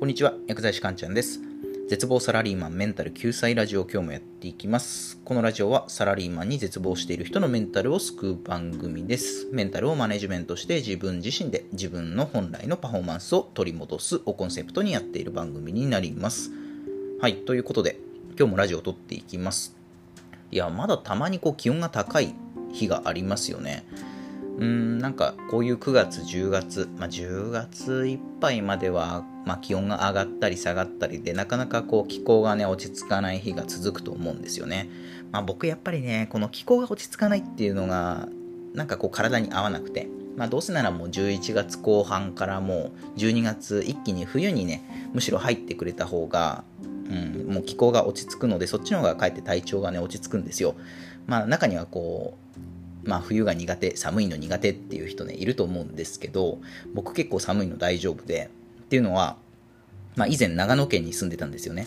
こんにちは、薬剤師かんちゃんです。絶望サラリーマンメンタル救済ラジオ今日もやっていきます。このラジオはサラリーマンに絶望している人のメンタルを救う番組です。メンタルをマネジメントして自分自身で自分の本来のパフォーマンスを取り戻すをコンセプトにやっている番組になります。はい、ということで今日もラジオを撮っていきます。いや、まだたまにこう気温が高い日がありますよね。うんなんかこういう9月10月、まあ、10月いっぱいまでは、まあ、気温が上がったり下がったりでなかなかこう気候がね落ち着かない日が続くと思うんですよね、まあ、僕やっぱりねこの気候が落ち着かないっていうのがなんかこう体に合わなくてまあ、どうせならもう11月後半からもう12月一気に冬にねむしろ入ってくれた方が、うん、もう気候が落ち着くのでそっちの方がかえって体調がね落ち着くんですよ。まあ、中にはこうまあ、冬が苦手寒いの苦手っていう人ねいると思うんですけど僕結構寒いの大丈夫でっていうのは、まあ、以前長野県に住んでたんですよね。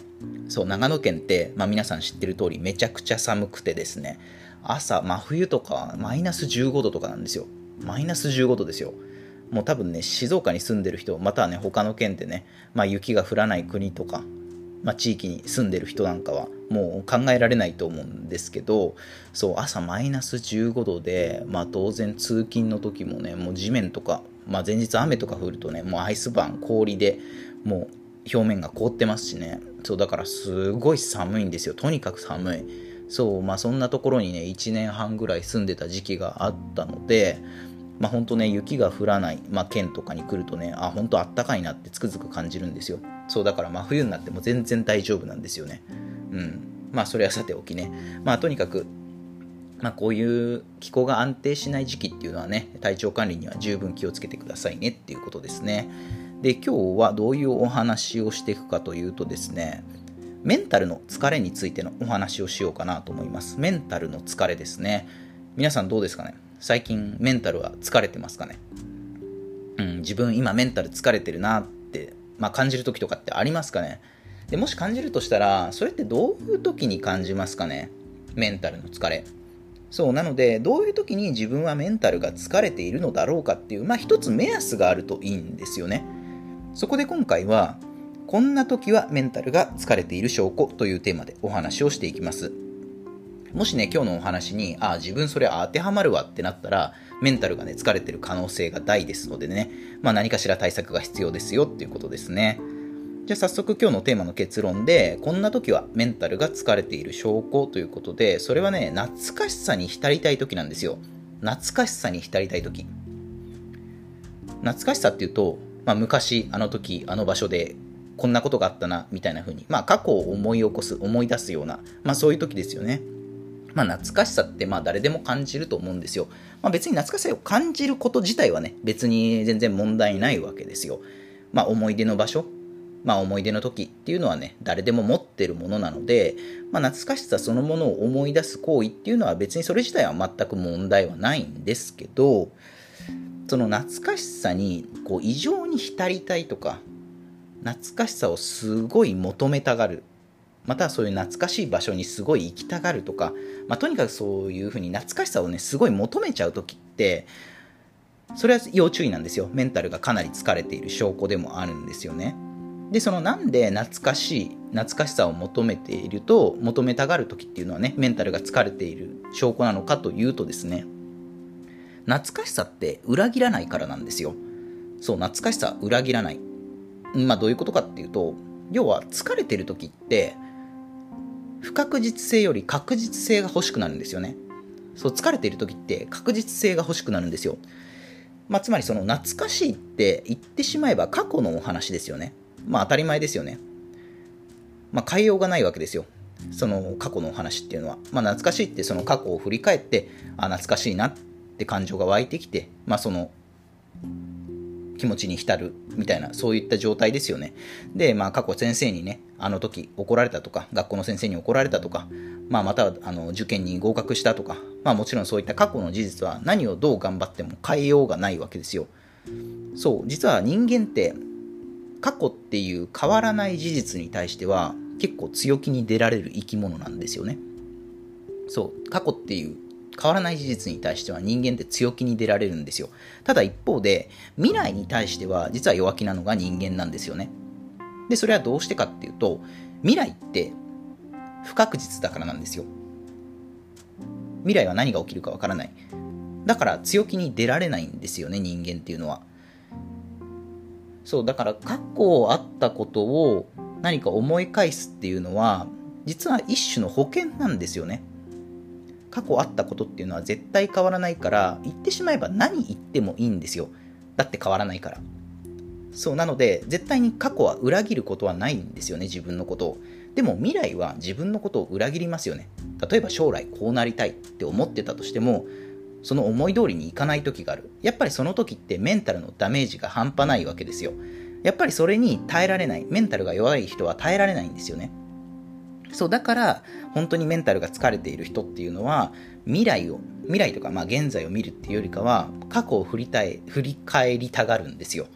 そう長野県って、まあ、皆さん知ってる通りめちゃくちゃ寒くてですね朝真冬とかマイナス15度とかなんですよ。マイナス15度ですよ。もう多分ね静岡に住んでる人またはね他の県でね、まあ、雪が降らない国とかまあ、地域に住んでる人なんかはもう考えられないと思うんですけどそう朝マイナス15度で、まあ、当然通勤の時もねもう地面とか、まあ、前日雨とか降るとねもうアイスバーン氷でもう表面が凍ってますしね。そうだからすごい寒いんですよ。とにかく寒い。そうまあそんなところにね1年半ぐらい住んでた時期があったのでまあ本当ね雪が降らない、まあ、県とかに来るとねあ本当あったかいなってつくづく感じるんですよ。そうだからまあ冬になっても全然大丈夫なんですよね。うん。まあそれはさておきね。まあとにかくまあ、こういう気候が安定しない時期っていうのはね体調管理には十分気をつけてくださいねっていうことですね。で今日はどういうお話をしていくかというとですねメンタルの疲れについてのお話をしようかなと思います。メンタルの疲れですね。皆さんどうですかね？最近メンタルは疲れてますかね？うん、自分今メンタル疲れてるなってまあ、感じる時とかってありますかね？でもし感じるとしたらそれってどういう時に感じますかね？メンタルの疲れ。そうなのでどういう時に自分はメンタルが疲れているのだろうかっていうまあ一つ目安があるといいんですよね。そこで今回はこんな時はメンタルが疲れている証拠というテーマでお話をしていきます。もしね今日のお話にああ自分それ当てはまるわってなったらメンタルがね、疲れてる可能性が大ですのでね、まあ何かしら対策が必要ですよっていうことですね。じゃあ早速今日のテーマの結論で、こんな時はメンタルが疲れている証拠ということで、それはね、懐かしさに浸りたい時なんですよ。懐かしさに浸りたい時。懐かしさっていうと、まあ、昔、あの時、あの場所で、こんなことがあったな、みたいな風に、まあ、過去を思い起こす、思い出すような、まあ、そういう時ですよね。まあ、懐かしさってまあ誰でも感じると思うんですよ。まあ、別に懐かしさを感じること自体はね、別に全然問題ないわけですよ。まあ、思い出の場所、まあ、思い出の時っていうのはね、誰でも持ってるものなので、まあ、懐かしさそのものを思い出す行為っていうのは別にそれ自体は全く問題はないんですけど、その懐かしさにこう異常に浸りたいとか、懐かしさをすごい求めたがるまたはそういう懐かしい場所にすごい行きたがるとか、まあ、とにかくそういうふうに懐かしさをねすごい求めちゃう時ってそれは要注意なんですよ。メンタルがかなり疲れている証拠でもあるんですよね。でそのなんで懐かしい懐かしさを求めていると求めたがる時っていうのはねメンタルが疲れている証拠なのかというとですね懐かしさって裏切らないからなんですよ。そう懐かしさ裏切らない。まあどういうことかっていうと要は疲れてる時って不確実性より確実性が欲しくなるんですよね。そう、疲れている時って確実性が欲しくなるんですよ。まあ、つまりその懐かしいって言ってしまえば過去のお話ですよね。まあ当たり前ですよね。まあ変えようがないわけですよ。その過去のお話っていうのは。まあ懐かしいってその過去を振り返って、あ、懐かしいなって感情が湧いてきて、まあその気持ちに浸るみたいな、そういった状態ですよね。で、まあ、過去先生にね、あの時怒られたとか、学校の先生に怒られたとか、まあ、またはあの受験に合格したとか、まあ、もちろんそういった過去の事実は何をどう頑張っても変えようがないわけですよ。そう、実は人間って過去っていう変わらない事実に対しては結構強気に出られる生き物なんですよね。そう、過去っていう変わらない事実に対しては人間って強気に出られるんですよ。ただ一方で、未来に対しては実は弱気なのが人間なんですよね。で、それはどうしてかっていうと、未来って不確実だからなんですよ。未来は何が起きるかわからない。だから強気に出られないんですよね、人間っていうのは。そう、だから過去あったことを何か思い返すっていうのは、実は一種の保険なんですよね。過去あったことっていうのは絶対変わらないから、言ってしまえば何言ってもいいんですよ。だって変わらないから。そう、なので、絶対に過去は裏切ることはないんですよね、自分のことを。でも未来は自分のことを裏切りますよね。例えば将来こうなりたいって思ってたとしても、その思い通りにいかない時がある。やっぱりその時ってメンタルのダメージが半端ないわけですよ。やっぱりそれに耐えられない。メンタルが弱い人は耐えられないんですよね。そう、だから、本当にメンタルが疲れている人っていうのは、未来を、未来とか、まあ現在を見るっていうよりかは、過去を振りたい、振り返りたがるんですよ。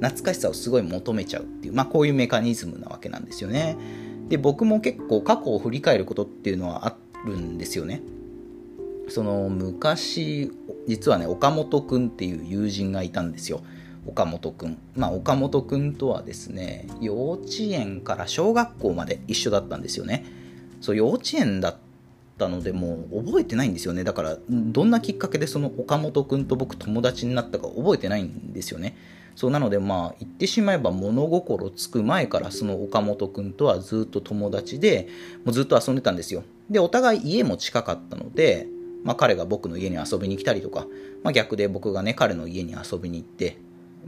懐かしさをすごい求めちゃうっていう、まあこういうメカニズムなわけなんですよね。で、僕も結構過去を振り返ることっていうのはあるんですよね。その昔、実はね、岡本くんっていう友人がいたんですよ。岡本くん。まあ、岡本くんとはですね、幼稚園から小学校まで一緒だったんですよね。そう、幼稚園だったので、もう覚えてないんですよね。だから、どんなきっかけでその岡本くんと僕友達になったか覚えてないんですよね。そうなのでまあ言ってしまえば物心つく前からその岡本君とはずっと友達でもうずっと遊んでたんですよでお互い家も近かったのでまあ、彼が僕の家に遊びに来たりとか、まあ、逆で僕がね、彼の家に遊びに行って、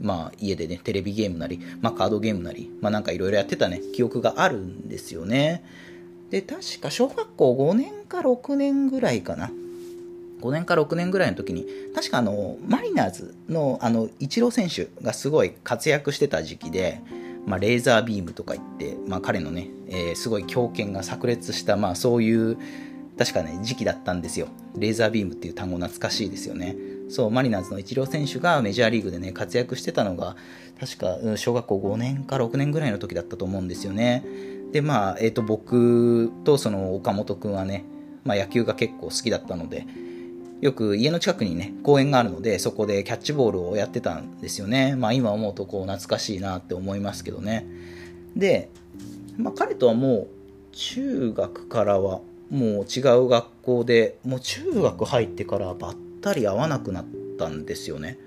まあ、家でね、テレビゲームなり、まあ、カードゲームなり、まあ、なんかいろいろやってたね、記憶があるんですよね。で、確か小学校5年か6年ぐらいかな。5年か6年ぐらいの時に、確かあの、マリナーズの、あの、イチロー選手がすごい活躍してた時期で、まあ、レーザービームとか言って、まあ、彼のね、えー、すごい強肩が炸裂した、まあ、そういう確かね、時期だったんですよ。レーザービームっていう単語懐かしいですよね。そう、マリナーズのイチロー選手がメジャーリーグでね、活躍してたのが、確か小学校5年か6年ぐらいの時だったと思うんですよね。で、まあ、えっ、ー、と、僕とその岡本くんはね、まあ野球が結構好きだったので、よく家の近くにね、公園があるので、そこでキャッチボールをやってたんですよね。まあ今思うとこう懐かしいなって思いますけどね。で、まあ彼とはもう中学からはもう違う学校でもう中学入ってからばったり会わなくなったんですよね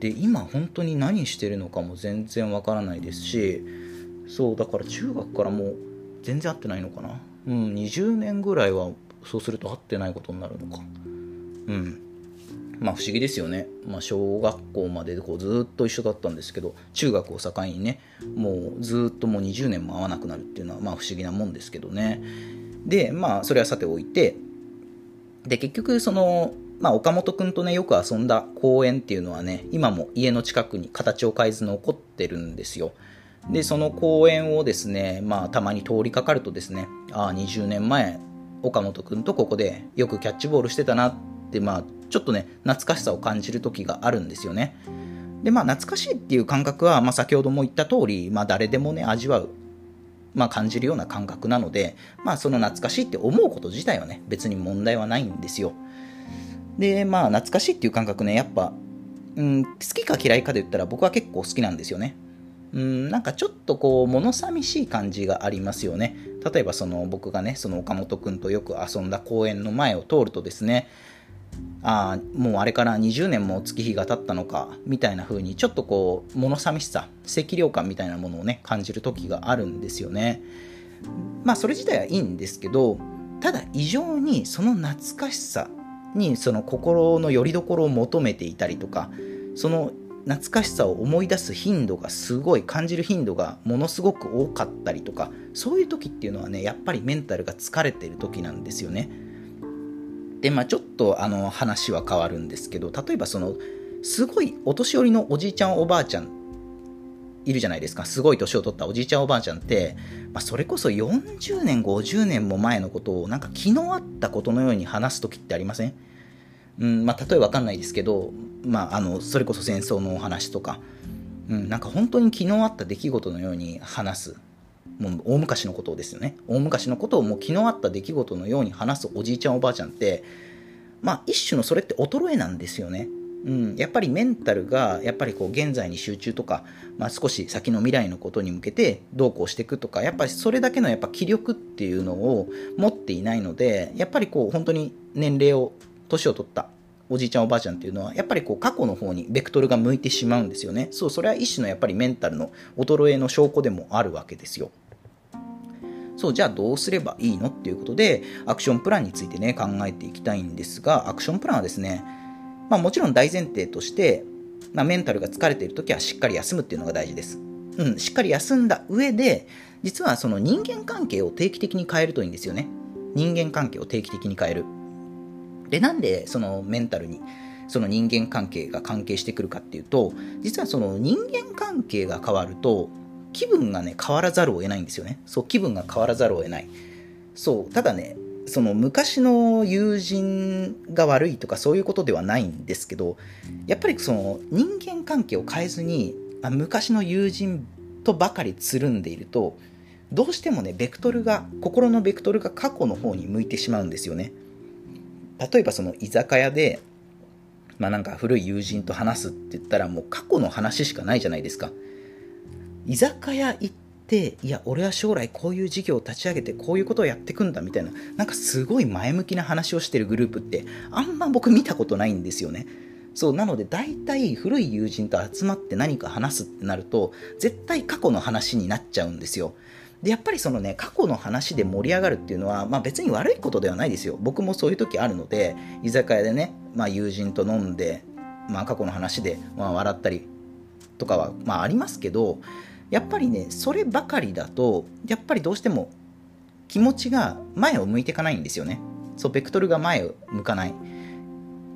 で今本当に何してるのかも全然わからないですしそうだから中学からもう全然会ってないのかなうん20年ぐらいはそうすると会ってないことになるのかうんまあ不思議ですよね。まあ小学校までこうずっと一緒だったんですけど、中学を境にね、もうずっともう20年も会わなくなるっていうのはまあ不思議なもんですけどね。で、まあ、それはさておいて、で、結局、その、まあ、岡本くんとね、よく遊んだ公園っていうのはね、今も家の近くに形を変えず残ってるんですよ。で、その公園をですね、まあ、たまに通りかかるとですね、ああ、20年前、岡本くんとここでよくキャッチボールしてたなって、まあ、ちょっとね、懐かしさを感じる時があるんですよね。で、まあ、懐かしいっていう感覚は、まあ、先ほども言った通り、まあ、誰でもね、味わうまあ、感じるような感覚なので、まあ、その懐かしいって思うこと自体はね、別に問題はないんですよ。で、まあ、懐かしいっていう感覚ね、やっぱ、うん、好きか嫌いかで言ったら僕は結構好きなんですよね。うん、なんかちょっとこう、物寂しい感じがありますよね。例えばその僕がね、その岡本くんとよく遊んだ公園の前を通るとですね、ああもうあれから20年も月日が経ったのかみたいな風にちょっとこう物寂しさ赤涼感みたいなものをね感じる時があるんですよねまあそれ自体はいいんですけどただ異常にその懐かしさにその心の拠り所を求めていたりとかその懐かしさを思い出す頻度がすごい感じる頻度がものすごく多かったりとかそういう時っていうのはねやっぱりメンタルが疲れてる時なんですよね。で、まあ、ちょっとあの話は変わるんですけど例えばそのすごいお年寄りのおじいちゃんおばあちゃんいるじゃないですか。すごい年を取ったおじいちゃんおばあちゃんって、まあ、それこそ40年50年も前のことをなんか気のあったことのように話す時ってありません？うんまあ、例えば分かんないですけど、まあ、あのそれこそ戦争のお話とか、うん、なんか本当に気のあった出来事のように話す。もう大昔のことですよね。大昔のことをもう気のあった出来事のように話すおじいちゃんおばあちゃんってまあ一種のそれって衰えなんですよね。うん、やっぱりメンタルがやっぱりこう現在に集中とか、まあ、少し先の未来のことに向けてどうこうしていくとかやっぱりそれだけのやっぱ気力っていうのを持っていないのでやっぱりこう本当に年齢を年を取ったおじいちゃんおばあちゃんっていうのはやっぱりこう過去の方にベクトルが向いてしまうんですよねそうそれは一種のやっぱりメンタルの衰えの証拠でもあるわけですよそう、じゃあどうすればいいのっていうことで、アクションプランについてね、考えていきたいんですが、アクションプランはですね、まあもちろん大前提として、まあ、メンタルが疲れているときはしっかり休むっていうのが大事です。うん、しっかり休んだ上で、実はその人間関係を定期的に変えるといいんですよね。人間関係を定期的に変える。で、なんでそのメンタルにその人間関係が関係してくるかっていうと、実はその人間関係が変わると、気分がね、変わらざるを得ないんですよね。そう、気分が変わらざるを得ない。そう、ただね、その昔の友人が悪いとかそういうことではないんですけど、やっぱりその人間関係を変えずに、昔の友人とばかりつるんでいると、どうしてもね、ベクトルが、心のベクトルが過去の方に向いてしまうんですよね。例えばその居酒屋で、まあなんか古い友人と話すって言ったらもう過去の話しかないじゃないですか。居酒屋行っていや俺は将来こういう事業を立ち上げてこういうことをやっていくんだみたいななんかすごい前向きな話をしてるグループってあんま僕見たことないんですよねそうなので大体古い友人と集まって何か話すってなると絶対過去の話になっちゃうんですよでやっぱりそのね過去の話で盛り上がるっていうのは、まあ、別に悪いことではないですよ。僕もそういう時あるので居酒屋でね、まあ、友人と飲んで、まあ、過去の話で、まあ、笑ったりとかは、まあ、ありますけどやっぱりねそればかりだとやっぱりどうしても気持ちが前を向いていかないんですよね。そうベクトルが前を向かない。や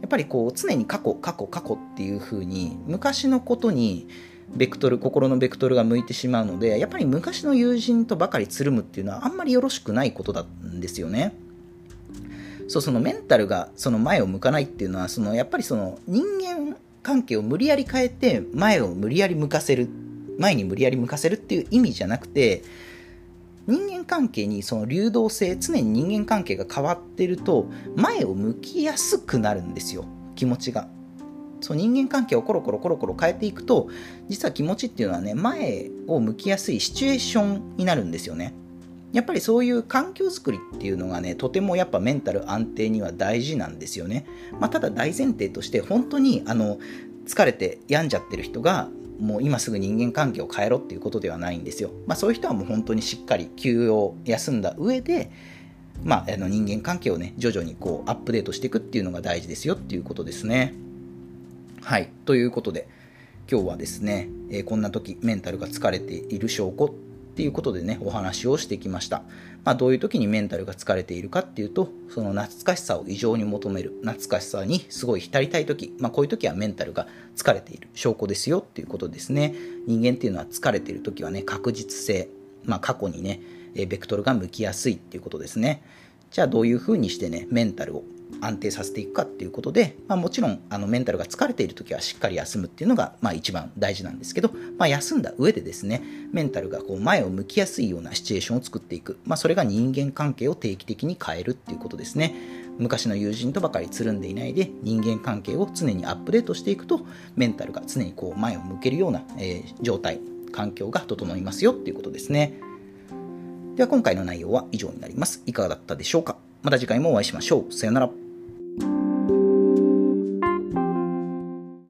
っぱりこう常に過去過去過去っていう風に昔のことにベクトル心のベクトルが向いてしまうのでやっぱり昔の友人とばかりつるむっていうのはあんまりよろしくないことなんですよね。そうそのメンタルがその前を向かないっていうのはそのやっぱりその人間関係を無理やり変えて前を無理やり向かせる前に無理やり向かせるっていう意味じゃなくて人間関係にその流動性常に人間関係が変わってると前を向きやすくなるんですよ気持ちが。そう人間関係をコロコロコロコロ変えていくと実は気持ちっていうのはね前を向きやすいシチュエーションになるんですよねやっぱりそういう環境づくりっていうのがねとてもやっぱメンタル安定には大事なんですよね、まあ、ただ大前提として本当にあの疲れて病んじゃってる人がもう今すぐ人間関係を変えろっていうことではないんですよ。まあ、そういう人はもう本当にしっかり休養休んだ上で、まあ、あの人間関係をね、徐々にこうアップデートしていくっていうのが大事ですよっていうことですね。はい。ということで、今日はですね、えー、こんな時メンタルが疲れている証拠っていうことでね、お話をしてきました。まあ、どういう時にメンタルが疲れているかっていうと、その懐かしさを異常に求める、懐かしさにすごい浸りたい時、まあ、こういう時はメンタルが疲れている証拠ですよっていうことですね。人間っていうのは疲れている時はね、確実性、まあ、過去にね、ベクトルが向きやすいっていうことですね。じゃあどういうふうにしてね、メンタルを安定させていくかっていうことで、まあ、もちろんあのメンタルが疲れている時はしっかり休むっていうのが、まあ、一番大事なんですけど、まあ、休んだ上でですねメンタルがこう前を向きやすいようなシチュエーションを作っていく、まあ、それが人間関係を定期的に変えるっていうことですね。昔の友人とばかりつるんでいないで人間関係を常にアップデートしていくとメンタルが常にこう前を向けるような、えー、状態環境が整いますよっていうことですね。では今回の内容は以上になります。いかがだったでしょうか？また次回もお会いしましょう。さよなら。